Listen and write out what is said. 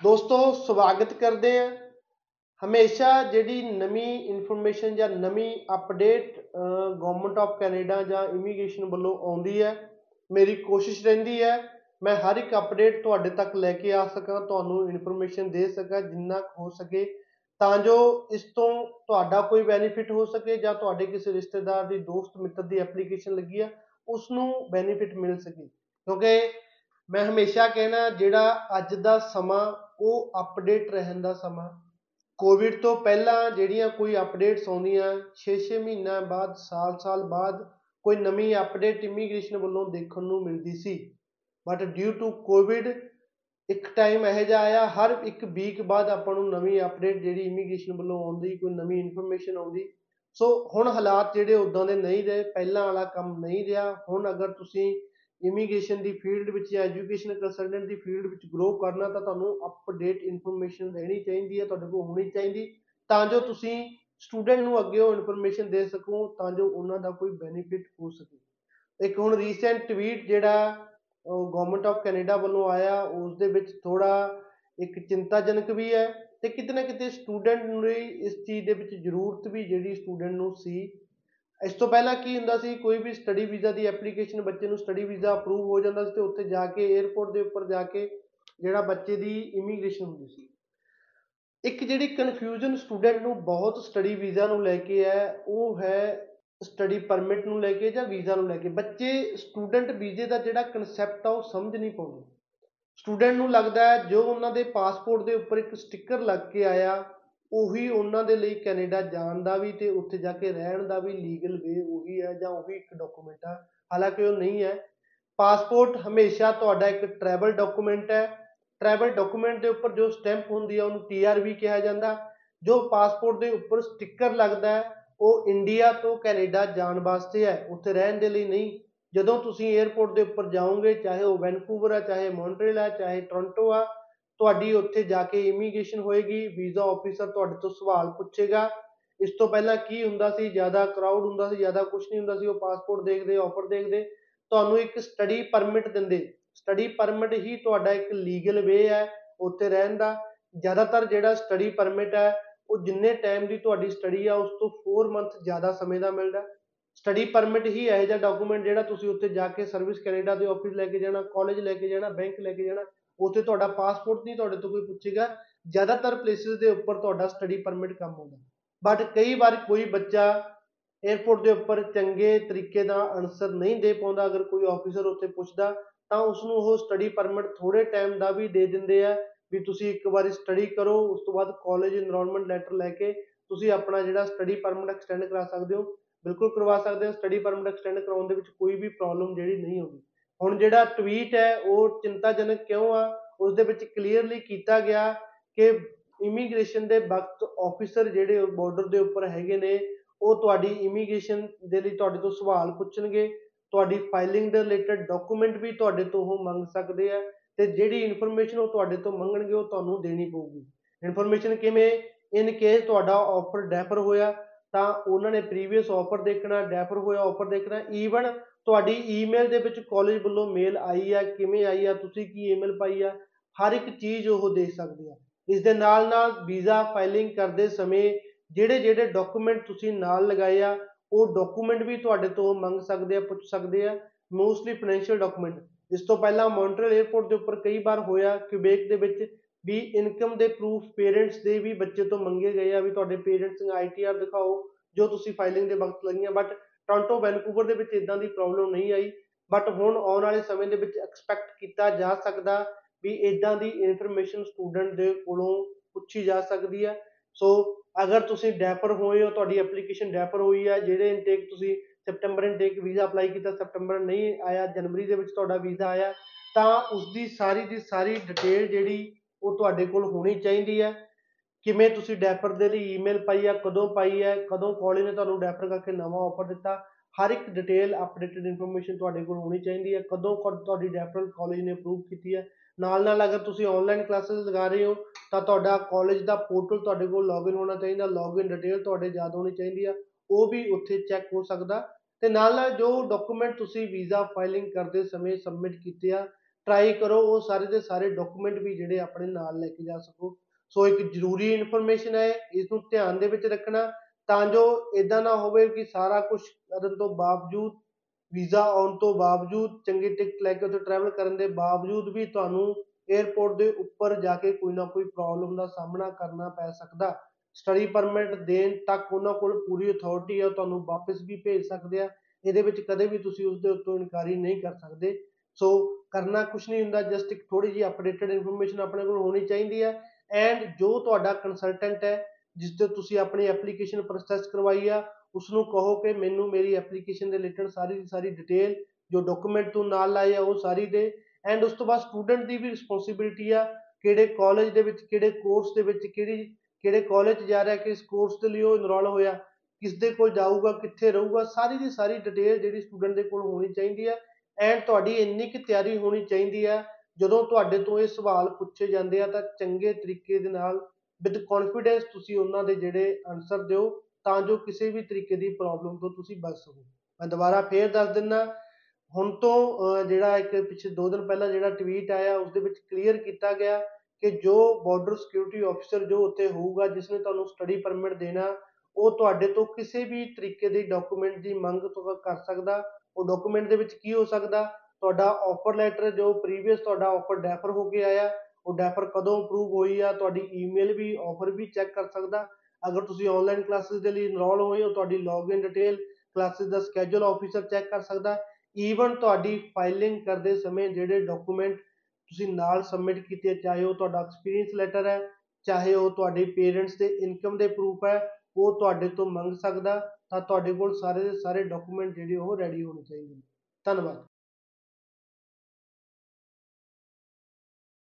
ਦੋਸਤੋ, ਸਵਾਗਤ ਕਰਦੇ ਹਾਂ। ਹਮੇਸ਼ਾ ਜਿਹੜੀ ਨਵੀਂ ਇਨਫੋਰਮੇਸ਼ਨ ਜਾਂ ਨਵੀਂ ਅਪਡੇਟ ਗਵਰਨਮੈਂਟ ਆਫ ਕੈਨੇਡਾ ਜਾਂ ਇਮੀਗ੍ਰੇਸ਼ਨ ਵੱਲੋਂ ਆਉਂਦੀ ਹੈ, ਮੇਰੀ ਕੋਸ਼ਿਸ਼ ਰਹਿੰਦੀ ਹੈ, ਮੈਂ ਹਰ ਇੱਕ ਅਪਡੇਟ ਤੁਹਾਡੇ ਤੱਕ ਲੈ ਕੇ ਆ ਸਕਾਂ, ਤੁਹਾਨੂੰ ਇਨਫੋਰਮੇਸ਼ਨ ਦੇ ਸਕਾਂ, ਜਿੰਨਾ ਕੁ ਹੋ ਸਕੇ, ਤਾਂ ਜੋ ਇਸ ਤੋਂ ਤੁਹਾਡਾ ਕੋਈ ਬੈਨੀਫਿਟ ਹੋ ਸਕੇ ਜਾਂ ਤੁਹਾਡੇ ਕਿਸੇ ਰਿਸ਼ਤੇਦਾਰ ਦੀ, ਦੋਸਤ, ਮਿੱਤਰ ਦੀ ਐਪਲੀਕੇਸ਼ਨ ਲੱਗੀ ਆ ਉਸ ਨੂੰ ਬੈਨੀਫਿਟ ਮਿਲ ਸਕੇ। ਕਿਉਂਕਿ ਮੈਂ ਹਮੇਸ਼ਾ ਕਹਿਣਾ ਜਿਹੜਾ ਅੱਜ ਦਾ ਸਮਾਂ, ਉਹ ਅਪਡੇਟ ਰਹਿਣ ਦਾ ਸਮਾਂ। ਕੋਵਿਡ ਤੋਂ ਪਹਿਲਾਂ ਜਿਹੜੀਆਂ ਕੋਈ ਅਪਡੇਟਸ ਆਉਂਦੀਆਂ 6-6 ਮਹੀਨਿਆਂ ਬਾਅਦ, ਸਾਲ-ਸਾਲ ਬਾਅਦ, ਕੋਈ ਨਵੀਂ ਅਪਡੇਟ ਇਮੀਗ੍ਰੇਸ਼ਨ ਵੱਲੋਂ ਦੇਖਣ ਨੂੰ ਮਿਲਦੀ ਸੀ। ਬਟ ਡਿਊ ਟੂ ਕੋਵਿਡ ਇੱਕ ਟਾਈਮ ਇਹੋ ਜਿਹਾ ਆਇਆ, ਹਰ ਇੱਕ ਵੀਕ ਬਾਅਦ ਆਪਾਂ ਨੂੰ ਨਵੀਂ ਅਪਡੇਟ ਜਿਹੜੀ ਇਮੀਗ੍ਰੇਸ਼ਨ ਵੱਲੋਂ ਆਉਂਦੀ, ਕੋਈ ਨਵੀਂ ਇਨਫੋਰਮੇਸ਼ਨ ਆਉਂਦੀ। ਸੋ ਹੁਣ ਹਾਲਾਤ ਜਿਹੜੇ ਉਦਾਂ ਦੇ ਨਹੀਂ ਰਹੇ, ਪਹਿਲਾਂ ਵਾਲਾ ਕੰਮ ਨਹੀਂ ਰਿਹਾ। ਹੁਣ ਅਗਰ ਤੁਸੀਂ ਇਮੀਗ੍ਰੇਸ਼ਨ ਦੀ ਫੀਲਡ ਵਿੱਚ ਜਾਂ ਐਜੂਕੇਸ਼ਨ ਕੰਸਲਟੈਂਟ ਦੀ ਫੀਲਡ ਵਿੱਚ ਗਰੋ ਕਰਨਾ ਤਾਂ ਤੁਹਾਨੂੰ ਅਪਡੇਟ ਇਨਫੋਰਮੇਸ਼ਨ ਰਹਿਣੀ ਚਾਹੀਦੀ ਹੈ, ਤੁਹਾਡੇ ਕੋਲ ਹੋਣੀ ਚਾਹੀਦੀ। ਤਾਂ ਜੋ ਤੁਸੀਂ ਸਟੂਡੈਂਟ ਨੂੰ ਅੱਗੇ ਉਹ ਇਨਫੋਰਮੇਸ਼ਨ ਦੇ ਸਕੋ, ਤਾਂ ਜੋ ਉਹਨਾਂ ਦਾ ਕੋਈ ਬੈਨੀਫਿਟ ਹੋ ਸਕੇ। ਇੱਕ ਹੁਣ ਰੀਸੈਂਟ ਟਵੀਟ ਜਿਹੜਾ ਗਵਰਨਮੈਂਟ ਆਫ ਕੈਨੇਡਾ ਵੱਲੋਂ ਆਇਆ ਉਸ ਦੇ ਵਿੱਚ ਥੋੜਾ ਇੱਕ ਚਿੰਤਾਜਨਕ ਵੀ ਹੈ ਤੇ ਕਿਤੇ ਨਾ ਕਿਤੇ ਸਟੂਡੈਂਟ ਨੂੰ ਇਸ ਚੀਜ਼ ਦੇ ਵਿੱਚ ਜ਼ਰੂਰਤ ਵੀ ਜਿਹੜੀ ਸਟੂਡੈਂਟ ਨੂੰ ਸੀ ਇਸ ਤੋਂ ਪਹਿਲਾਂ ਕੀ ਹੁੰਦਾ ਸੀ, ਕੋਈ ਵੀ ਸਟੱਡੀ ਵੀਜ਼ਾ ਦੀ ਐਪਲੀਕੇਸ਼ਨ ਬੱਚੇ ਨੂੰ ਸਟੱਡੀ ਵੀਜ਼ਾ ਅਪਰੂਵ ਹੋ ਜਾਂਦਾ ਸੀ ਤੇ ਉੱਥੇ ਜਾ ਕੇ 에ਅਰਪੋਰਟ ਦੇ ਉੱਪਰ ਜਾ ਕੇ ਜਿਹੜਾ ਬੱਚੇ ਦੀ ਇਮੀਗ੍ਰੇਸ਼ਨ ਹੁੰਦੀ ਸੀ। ਇੱਕ ਜਿਹੜੀ ਕਨਫਿਊਜ਼ਨ ਸਟੂਡੈਂਟ ਨੂੰ ਬਹੁਤ ਸਟੱਡੀ ਵੀਜ਼ਾ ਨੂੰ ਲੈ ਕੇ ਹੈ, ਉਹ ਹੈ ਸਟੱਡੀ ਪਰਮਿਟ ਨੂੰ ਲੈ ਕੇ ਜਾਂ ਵੀਜ਼ਾ ਨੂੰ ਲੈ ਕੇ। ਬੱਚੇ ਸਟੂਡੈਂਟ ਵੀਜ਼ੇ ਦਾ ਜਿਹੜਾ ਕਨਸੈਪਟ ਆ, ਉਹ ਸਮਝ ਨਹੀਂ ਪਾਉਂਦੇ। ਸਟੂਡੈਂਟ ਨੂੰ ਲੱਗਦਾ ਹੈ, ਜੋ ਉਹਨਾਂ ਦੇ ਪਾਸਪੋਰਟ ਦੇ ਉੱਪਰ ਇੱਕ ਸਟicker ਲੱਗ ਕੇ ਆਇਆ ਉਹੀ ਉਹਨਾਂ ਦੇ ਲਈ ਕੈਨੇਡਾ ਜਾਣ ਦਾ ਵੀ ਤੇ ਉੱਥੇ ਜਾ ਕੇ ਰਹਿਣ ਦਾ ਵੀ ਲੀਗਲ ਵੇ ਉਹੀ ਹੈ ਜਾਂ ਉਹੀ ਇੱਕ ਡਾਕੂਮੈਂਟ ਆ ਹਾਲਾਂਕਿ ਉਹ ਨਹੀਂ ਹੈ। ਪਾਸਪੋਰਟ ਹਮੇਸ਼ਾ ਤੁਹਾਡਾ ਇੱਕ ਟਰੈਵਲ ਡਾਕੂਮੈਂਟ ਹੈ। ਟਰੈਵਲ ਡਾਕੂਮੈਂਟ ਦੇ ਉੱਪਰ ਜੋ ਸਟੈਂਪ ਹੁੰਦੀ ਹੈ ਉਹਨੂੰ ਟੀਆਰ ਵੀ ਕਿਹਾ ਜਾਂਦਾ। ਜੋ ਪਾਸਪੋਰਟ ਦੇ ਉੱਪਰ ਸਟicker ਲੱਗਦਾ ਹੈ, ਉਹ ਇੰਡੀਆ ਤੋਂ ਕੈਨੇਡਾ ਜਾਣ ਵਾਸਤੇ ਹੈ। ਉੱਥੇ ਰਹਿਣ ਦੇ ਲਈ ਨਹੀਂ। ਜਦੋਂ ਤੁਸੀਂ 에ਅਰਪੋਰਟ ਦੇ ਉੱਪਰ ਜਾਓਗੇ, ਚਾਹੇ ਉਹ ਵੈਨਕੂਵਰ ਆ, ਚਾਹੇ ਮੌਂਟਰੀਅਲ ਆ, ਚਾਹੇ ਟੋਰਾਂਟੋ ਆ ਤੁਹਾਡੀ ਉੱਥੇ ਜਾ ਕੇ ਇਮੀਗ੍ਰੇਸ਼ਨ ਹੋਏਗੀ ਵੀਜ਼ਾ ਆਫੀਸਰ ਤੁਹਾਡੇ ਤੋਂ ਸਵਾਲ ਪੁੱਛੇਗਾ। ਇਸ ਤੋਂ ਪਹਿਲਾਂ ਕੀ ਹੁੰਦਾ ਸੀ? ਜ਼ਿਆਦਾ ਕਰਾਊਡ ਹੁੰਦਾ ਸੀ, ਜ਼ਿਆਦਾ ਕੁਝ ਨਹੀਂ ਹੁੰਦਾ ਸੀ। ਉਹ ਪਾਸਪੋਰਟ ਦੇਖਦੇ ਆਫਰ ਦੇਖਦੇ। ਤੁਹਾਨੂੰ ਇੱਕ ਸਟੱਡੀ ਪਰਮਿਟ ਦਿੰਦੇ। ਸਟੱਡੀ ਪਰਮਿਟ ਹੀ ਤੁਹਾਡਾ ਇੱਕ ਲੀਗਲ ਵੇ ਹੈ ਉੱਥੇ ਰਹਿਣ ਦਾ। ਜ਼ਿਆਦਾਤਰ ਜਿਹੜਾ ਸਟੱਡੀ ਪਰਮਿਟ ਹੈ, ਉਹ ਜਿੰਨੇ ਟਾਈਮ ਦੀ ਤੁਹਾਡੀ ਸਟੱਡੀ ਆ, ਉਸ ਤੋਂ 4 ਮੰਥ ਜ਼ਿਆਦਾ ਸਮੇਂ ਦਾ ਮਿਲਦਾ। ਸਟੱਡੀ ਪਰਮਿਟ ਹੀ ਇਹੋ ਜਿਹਾ ਡਾਕੂਮੈਂਟ ਜਿਹੜਾ ਤੁਸੀਂ ਉੱਥੇ ਜਾ ਕੇ ਸਰਵਿਸ ਕੈਨੇਡਾ ਦੇ ਆਫਿਸ ਲੈ ਕੇ ਜਾਣਾ ਕਾਲਜ ਲੈ ਕੇ ਜਾਣਾ ਬੈਂਕ ਲੈ ਕੇ ਜਾਣਾ। ਉੱਥੇ ਤੁਹਾਡਾ ਪਾਸਪੋਰਟ ਨਹੀਂ ਤੁਹਾਡੇ ਤੋਂ ਕੋਈ ਪੁੱਛੇਗਾ, ਜ਼ਿਆਦਾਤਰ ਪਲੇਸਿਸ ਦੇ ਉੱਪਰ ਤੁਹਾਡਾ ਸਟੱਡੀ ਪਰਮਿਟ ਕੰਮ ਆਉਂਦਾ। ਬਟ ਕਈ ਵਾਰ ਕੋਈ ਬੱਚਾ 에ਅਰਪੋਰਟ ਦੇ ਉੱਪਰ ਚੰਗੇ ਤਰੀਕੇ ਦਾ ਆਨਸਰ ਨਹੀਂ ਦੇ ਪਾਉਂਦਾ, ਅਗਰ ਕੋਈ ਆਫੀਸਰ ਉੱਥੇ ਪੁੱਛਦਾ, ਤਾਂ ਉਸ ਨੂੰ ਉਹ ਸਟੱਡੀ ਪਰਮਿਟ ਥੋੜੇ ਟਾਈਮ ਦਾ ਵੀ ਦੇ ਦਿੰਦੇ ਆ ਵੀ ਤੁਸੀਂ ਇੱਕ ਵਾਰੀ ਸਟੱਡੀ ਕਰੋ, ਉਸ ਤੋਂ ਬਾਅਦ ਕਾਲਜ ਇਨਰੋਲਮੈਂਟ ਲੈਟਰ ਲੈ ਕੇ ਤੁਸੀਂ ਆਪਣਾ ਜਿਹੜਾ ਸਟੱਡੀ ਪਰਮਿਟ ਐਕਸਟੈਂਡ ਕਰਾ ਸਕਦੇ ਹੋ। ਬਿਲਕੁਲ ਕਰਵਾ ਸਕਦੇ ਹੋ ਸਟੱਡੀ ਪਰਮਿਟ ਐਕਸਟੈਂਡ ਕਰਾਉਣ ਦੇ ਵਿੱਚ ਕੋਈ ਵੀ ਪ੍ਰੋਬਲਮ ਜਿਹੜੀ ਨਹੀਂ ਆਉਂਦੀ। ਹੁਣ ਜਿਹੜਾ ਟਵੀਟ ਹੈ, ਉਹ ਚਿੰਤਾਜਨਕ ਕਿਉਂ ਆ? ਉਸ ਦੇ ਵਿੱਚ ਕਲੀਅਰਲੀ ਕੀਤਾ ਗਿਆ ਕਿ ਇਮੀਗ੍ਰੇਸ਼ਨ ਦੇ ਵਕਤ ਆਫੀਸਰ ਜਿਹੜੇ ਬਾਰਡਰ ਦੇ ਉੱਪਰ ਹੈਗੇ ਨੇ, ਉਹ ਤੁਹਾਡੀ ਇਮੀਗ੍ਰੇਸ਼ਨ ਦੇ ਲਈ ਤੁਹਾਡੇ ਤੋਂ ਸਵਾਲ ਪੁੱਛਣਗੇ, ਤੁਹਾਡੀ ਫਾਈਲਿੰਗ ਦੇ ਰਿਲੇਟਡ ਡਾਕੂਮੈਂਟ ਵੀ ਤੁਹਾਡੇ ਤੋਂ ਉਹ ਮੰਗ ਸਕਦੇ ਆ ਤੇ ਜਿਹੜੀ ਇਨਫੋਰਮੇਸ਼ਨ ਉਹ ਤੁਹਾਡੇ ਤੋਂ ਮੰਗਣਗੇ, ਉਹ ਤੁਹਾਨੂੰ ਦੇਣੀ ਪਊਗੀ। ਇਨਫੋਰਮੇਸ਼ਨ ਕਿਵੇਂ? ਇਨ ਕੇਸ ਤੁਹਾਡਾ ਆਫਰ ਡੈਫਰ ਹੋਇਆ, ਤਾਂ ਉਹਨਾਂ ਨੇ ਪ੍ਰੀਵੀਅਸ ਆਫਰ ਦੇਖਣਾ ਡੈਫਰ ਹੋਇਆ ਆਫਰ ਦੇਖਣਾ ਈਵਨ ਤੁਹਾਡੀ ਈਮੇਲ ਦੇ ਵਿੱਚ ਕਾਲਜ ਵੱਲੋਂ ਮੇਲ ਆਈ ਆ, ਕਿਵੇਂ ਆਈ ਆ, ਤੁਸੀਂ ਕੀ ਈਮੇਲ ਪਾਈ ਆ, ਹਰ ਇੱਕ ਚੀਜ਼ ਉਹ ਦੇਖ ਸਕਦੇ ਆ। ਇਸ ਦੇ ਨਾਲ ਨਾਲ ਵੀਜ਼ਾ ਫਾਈਲਿੰਗ ਕਰਦੇ ਸਮੇਂ ਜਿਹੜੇ ਜਿਹੜੇ ਡਾਕੂਮੈਂਟ ਤੁਸੀਂ ਨਾਲ ਲਗਾਏ ਆ, ਉਹ ਡਾਕੂਮੈਂਟ ਵੀ ਤੁਹਾਡੇ ਤੋਂ ਮੰਗ ਸਕਦੇ ਆ, ਪੁੱਛ ਸਕਦੇ ਆ ਮੋਸਟਲੀ ਫਾਈਨੈਂਸ਼ੀਅਲ ਡਾਕੂਮੈਂਟ ਇਸ ਤੋਂ ਪਹਿਲਾਂ ਮੌਂਟਰੀਅਲ 에ਅਰਪੋਰਟ ਦੇ ਉੱਪਰ ਕਈ ਵਾਰ ਹੋਇਆ ਕਿਊਬੇਕ ਦੇ ਵਿੱਚ ਵੀ ਇਨਕਮ ਦੇ ਪ੍ਰੂਫ ਪੇਰੈਂਟਸ ਦੇ ਵੀ ਬੱਚੇ ਤੋਂ ਮੰਗੇ ਗਏ ਆ ਵੀ ਤੁਹਾਡੇ ਪੇਰੈਂਟਸ ਨੂੰ ਆਈਟੀਆਰ ਦਿਖਾਓ, ਜੋ ਤੁਸੀਂ ਫਾਈਲਿੰਗ ਦੇ ਵਕਤ ਲਗੀਆਂ ਬਟ ਟੋਰਾਂਟੋ, ਵੈਨਕੂਵਰ ਦੇ ਵਿੱਚ ਇਦਾਂ ਦੀ ਪ੍ਰੋਬਲਮ ਨਹੀਂ ਆਈ ਬਟ ਹੁਣ ਆਉਣ ਵਾਲੇ ਸਮੇਂ ਦੇ ਵਿੱਚ ਐਕਸਪੈਕਟ ਕੀਤਾ ਜਾ ਸਕਦਾ ਵੀ ਇਦਾਂ ਦੀ ਇਨਫੋਰਮੇਸ਼ਨ ਸਟੂਡੈਂਟ ਦੇ ਕੋਲੋਂ ਪੁੱਛੀ ਜਾ ਸਕਦੀ ਹੈ। ਸੋ ਅਗਰ ਤੁਸੀਂ ਡੈਫਰ ਹੋਏ ਹੋ, ਤੁਹਾਡੀ ਐਪਲੀਕੇਸ਼ਨ ਡੈਫਰ ਹੋਈ ਹੈ, ਜਿਹੜੇ ਇਨਟੇਕ ਤੁਸੀਂ ਸੈਪਟੈਂਬਰ ਇਨਟੇਕ ਵੀਜ਼ਾ ਅਪਲਾਈ ਕੀਤਾ ਸੈਪਟੈਂਬਰ ਨਹੀਂ ਆਇਆ ਜਨਵਰੀ ਦੇ ਵਿੱਚ ਤੁਹਾਡਾ ਵੀਜ਼ਾ ਆਇਆ, ਤਾਂ ਉਸ ਦੀ ਸਾਰੀ ਦੀ ਸਾਰੀ ਡਿਟੇਲ ਜਿਹੜੀ ਉਹ ਤੁਹਾਡੇ ਕੋਲ ਹੋਣੀ ਚਾਹੀਦੀ ਹੈ। ਕਿਵੇਂ ਤੁਸੀਂ ਡੈਫਰ ਦੇ ਲਈ ਈਮੇਲ ਪਾਈ ਹੈ ਕਦੋਂ ਪਾਈ ਹੈ ਕਦੋਂ ਕਾਲਜ ਨੇ ਤੁਹਾਨੂੰ ਡੈਫਰ ਕਰਕੇ ਨਵਾਂ ਆਫਰ ਦਿੱਤਾ, ਹਰ ਇੱਕ ਡਿਟੇਲ ਅਪਡੇਟਡ ਇਨਫੋਰਮੇਸ਼ਨ ਤੁਹਾਡੇ ਕੋਲ ਹੋਣੀ ਚਾਹੀਦੀ ਹੈ ਕਦੋਂ ਤੁਹਾਡੀ ਡੈਫਰਲ ਕਾਲਜ ਨੇ ਅਪਰੂਵ ਕੀਤੀ ਹੈ ਨਾਲ ਨਾਲ ਅਗਰ ਤੁਸੀਂ ਆਨਲਾਈਨ ਕਲਾਸਿਸ ਲਗਾ ਰਹੇ ਹੋ, ਤਾਂ ਤੁਹਾਡਾ ਕਾਲਜ ਦਾ ਪੋਰਟਲ ਤੁਹਾਡੇ ਕੋਲ ਲੌਗਇਨ ਹੋਣਾ ਚਾਹੀਦਾ ਲੌਗਇਨ ਡਿਟੇਲ ਤੁਹਾਡੇ ਯਾਦ ਹੋਣੀ ਚਾਹੀਦੀ ਆ, ਉਹ ਵੀ ਉੱਥੇ ਚੈੱਕ ਹੋ ਸਕਦਾ। ਤੇ ਨਾਲ ਨਾਲ ਜੋ ਡਾਕੂਮੈਂਟ ਤੁਸੀਂ ਵੀਜ਼ਾ ਫਾਈਲਿੰਗ ਕਰਦੇ ਸਮੇਂ ਸਬਮਿਟ ਕੀਤੇ ਆ ਟਰਾਈ ਕਰੋ, ਉਹ ਸਾਰੇ ਦੇ ਸਾਰੇ ਡਾਕੂਮੈਂਟ ਵੀ ਜਿਹੜੇ ਆਪਣੇ ਨਾਲ ਲੈ ਕੇ ਜਾ ਸਕੋ। ਸੋ ਇੱਕ ਜ਼ਰੂਰੀ ਇਨਫੋਰਮੇਸ਼ਨ ਹੈ ਇਸ ਨੂੰ ਧਿਆਨ ਦੇ ਵਿੱਚ ਰੱਖਣਾ, ਤਾਂ ਜੋ ਇਦਾਂ ਨਾ ਹੋਵੇ ਕਿ ਸਾਰਾ ਕੁਝ ਕਰਨ ਤੋਂ ਬਾਵਜੂਦ, ਵੀਜ਼ਾ ਆਉਣ ਤੋਂ ਬਾਵਜੂਦ, ਚੰਗੀ ਟਿਕਟ ਲੈ ਕੇ ਉੱਥੇ ਟਰੈਵਲ ਕਰਨ ਦੇ ਬਾਵਜੂਦ ਵੀ ਤੁਹਾਨੂੰ 에ਅਰਪੋਰਟ ਦੇ ਉੱਪਰ ਜਾ ਕੇ ਕੋਈ ਨਾ ਕੋਈ ਪ੍ਰੋਬਲਮ ਦਾ ਸਾਹਮਣਾ ਕਰਨਾ ਪੈ ਸਕਦਾ। ਸਟੱਡੀ ਪਰਮਿਟ ਦੇਣ ਤੱਕ ਉਹਨਾਂ ਕੋਲ ਪੂਰੀ ਅਥਾਰਟੀ ਹੈ ਉਹ ਤੁਹਾਨੂੰ ਵਾਪਸ ਵੀ ਭੇਜ ਸਕਦੇ ਆ। ਇਹਦੇ ਵਿੱਚ ਕਦੇ ਵੀ ਤੁਸੀਂ ਉਸ ਦੇ ਉੱਤੋਂ ਇਨਕਾਰੀ ਨਹੀਂ ਕਰ ਸਕਦੇ। ਸੋ ਕਰਨਾ ਕੁਝ ਨਹੀਂ ਹੁੰਦਾ ਜਸਟ ਇੱਕ ਥੋੜੀ ਜਿਹੀ ਅਪਡੇਟਡ ਇਨਫੋਰਮੇਸ਼ਨ ਆਪਣੇ ਕੋਲ ਹੋਣੀ ਚਾਹੀਦੀ ਹੈ ਐਂਡ ਜੋ ਤੁਹਾਡਾ ਕੰਸਲਟੈਂਟ ਹੈ, ਜਿਸ ਤੇ ਤੁਸੀਂ ਆਪਣੀ ਐਪਲੀਕੇਸ਼ਨ ਪ੍ਰੋਸੈਸ ਕਰਵਾਈ ਆ ਉਸ ਨੂੰ ਕਹੋ ਕਿ ਮੈਨੂੰ ਮੇਰੀ ਐਪਲੀਕੇਸ਼ਨ ਦੇ ਰਿਲੇਟਡ ਸਾਰੀ ਦੀ ਸਾਰੀ ਡਿਟੇਲ ਜੋ ਡਾਕੂਮੈਂਟ ਤੂੰ ਨਾਲ ਲਾਏ ਆ, ਉਹ ਸਾਰੀ ਦੇ। ਐਂਡ ਉਸ ਤੋਂ ਬਾਅਦ ਸਟੂਡੈਂਟ ਦੀ ਵੀ ਰਿਸਪੌਂਸਿਬਿਲਟੀ ਆ, ਕਿਹੜੇ ਕਾਲਜ ਦੇ ਵਿੱਚ, ਕਿਹੜੇ ਕੋਰਸ ਦੇ ਵਿੱਚ, ਕਿਹੜੀ, ਕਿਹੜੇ ਕਾਲਜ ਜਾ ਰਿਹਾ, ਕਿਸ ਕੋਰਸ ਦੇ ਲਈ ਉਹ ਇਨਰੋਲ ਹੋਇਆ, ਕਿਸ ਦੇ ਕੋਲ ਜਾਊਗਾ, ਕਿੱਥੇ ਰਹੂਗਾ, ਸਾਰੀ ਦੀ ਸਾਰੀ ਡਿਟੇਲ ਜਿਹੜੀ ਸਟੂਡੈਂਟ ਦੇ ਕੋਲ ਹੋਣੀ ਚਾਹੀਦੀ ਹੈ ਐਂਡ ਤੁਹਾਡੀ ਇੰਨੀ ਕੁ ਤਿਆਰੀ ਹੋਣੀ ਚਾਹੀਦੀ ਹੈ ਜਦੋਂ ਤੁਹਾਡੇ ਤੋਂ ਇਹ ਸਵਾਲ ਪੁੱਛੇ ਜਾਂਦੇ ਆ ਤਾਂ ਚੰਗੇ ਤਰੀਕੇ ਦੇ ਨਾਲ ਵਿਦ ਕੌਨਫੀਡੈਂਸ ਤੁਸੀਂ ਉਹਨਾਂ ਦੇ ਜਿਹੜੇ ਆਨਸਰ ਦਿਓ ਤਾਂ ਜੋ ਕਿਸੇ ਵੀ ਤਰੀਕੇ ਦੀ ਪ੍ਰੋਬਲਮ ਤੋਂ ਤੁਸੀਂ ਬਚ ਸਕੋ। ਮੈਂ ਦੁਬਾਰਾ ਫੇਰ ਦੱਸ ਦਿੰਦਾ ਹੁਣ ਤੋਂ ਅਹ, ਜਿਹੜਾ ਇੱਕ ਪਿਛੇ 2 ਦਿਨ ਪਹਿਲਾਂ ਜਿਹੜਾ ਟਵੀਟ ਆਇਆ ਉਸ ਦੇ ਵਿੱਚ ਕਲੀਅਰ ਕੀਤਾ ਗਿਆ ਕਿ ਜੋ ਬਾਰਡਰ ਸਿਕਿਉਰਿਟੀ ਆਫੀਸਰ ਜੋ ਉੱਤੇ ਹੋਊਗਾ ਜਿਸ ਨੇ ਤੁਹਾਨੂੰ ਸਟੱਡੀ ਪਰਮਿਟ ਦੇਣਾ ਉਹ ਤੁਹਾਡੇ ਤੋਂ ਕਿਸੇ ਵੀ ਤਰੀਕੇ ਦੀ ਡਾਕੂਮੈਂਟ ਦੀ ਮੰਗ ਤੋਂ ਕਰ ਸਕਦਾ। ਉਹ ਡਾਕੂਮੈਂਟ ਦੇ ਵਿੱਚ ਕੀ ਹੋ ਸਕਦਾ? ਤੁਹਾਡਾ ਆਫਰ ਲੈਟਰ ਜੋ ਪ੍ਰੀਵੀਅਸ ਤੁਹਾਡਾ ਆਫਰ ਡੈਫਰ ਹੋ ਕੇ ਆਇਆ, ਉਹ ਡੈਫਰ ਕਦੋਂ ਅਪਰੂਵ ਹੋਈ ਆ, ਤੁਹਾਡੀ ਈਮੇਲ ਵੀ ਆਫਰ ਵੀ ਚੈੱਕ ਕਰ ਸਕਦਾ। ਅਗਰ ਤੁਸੀਂ ਆਨਲਾਈਨ ਕਲਾਸਿਸ ਦੇ ਲਈ ਇਨਰੋਲ ਹੋਏ ਹੋ, ਤੁਹਾਡੀ ਲੌਗਇਨ ਡਿਟੇਲ ਕਲਾਸਿਸ ਦਾ ਸਕੇਜੂਲ ਆਫੀਸਰ ਚੈੱਕ ਕਰ ਸਕਦਾ। ਈਵਨ ਤੁਹਾਡੀ ਫਾਈਲਿੰਗ ਕਰਦੇ ਸਮੇਂ ਜਿਹੜੇ ਡਾਕੂਮੈਂਟ ਤੁਸੀਂ ਨਾਲ ਸਬਮਿਟ ਕੀਤੇ, ਚਾਹੇ ਉਹ ਤੁਹਾਡਾ ਐਕਸਪੀਰੀਅੰਸ ਲੈਟਰ ਹੈ, ਚਾਹੇ ਉਹ ਤੁਹਾਡੇ ਪੇਰੈਂਟਸ ਦੇ ਇਨਕਮ ਦੇ ਪ੍ਰੂਫ ਹੈ, ਉਹ ਤੁਹਾਡੇ ਤੋਂ ਮੰਗ ਸਕਦਾ ਤਾਂ ਤੁਹਾਡੇ ਕੋਲ ਸਾਰੇ ਦੇ ਸਾਰੇ ਡਾਕੂਮੈਂਟ ਜਿਹੜੇ ਉਹ ਰੈਡੀ ਹੋਣੇ ਚਾਹੀਦੇ ਨੇ। ਧੰਨਵਾਦ।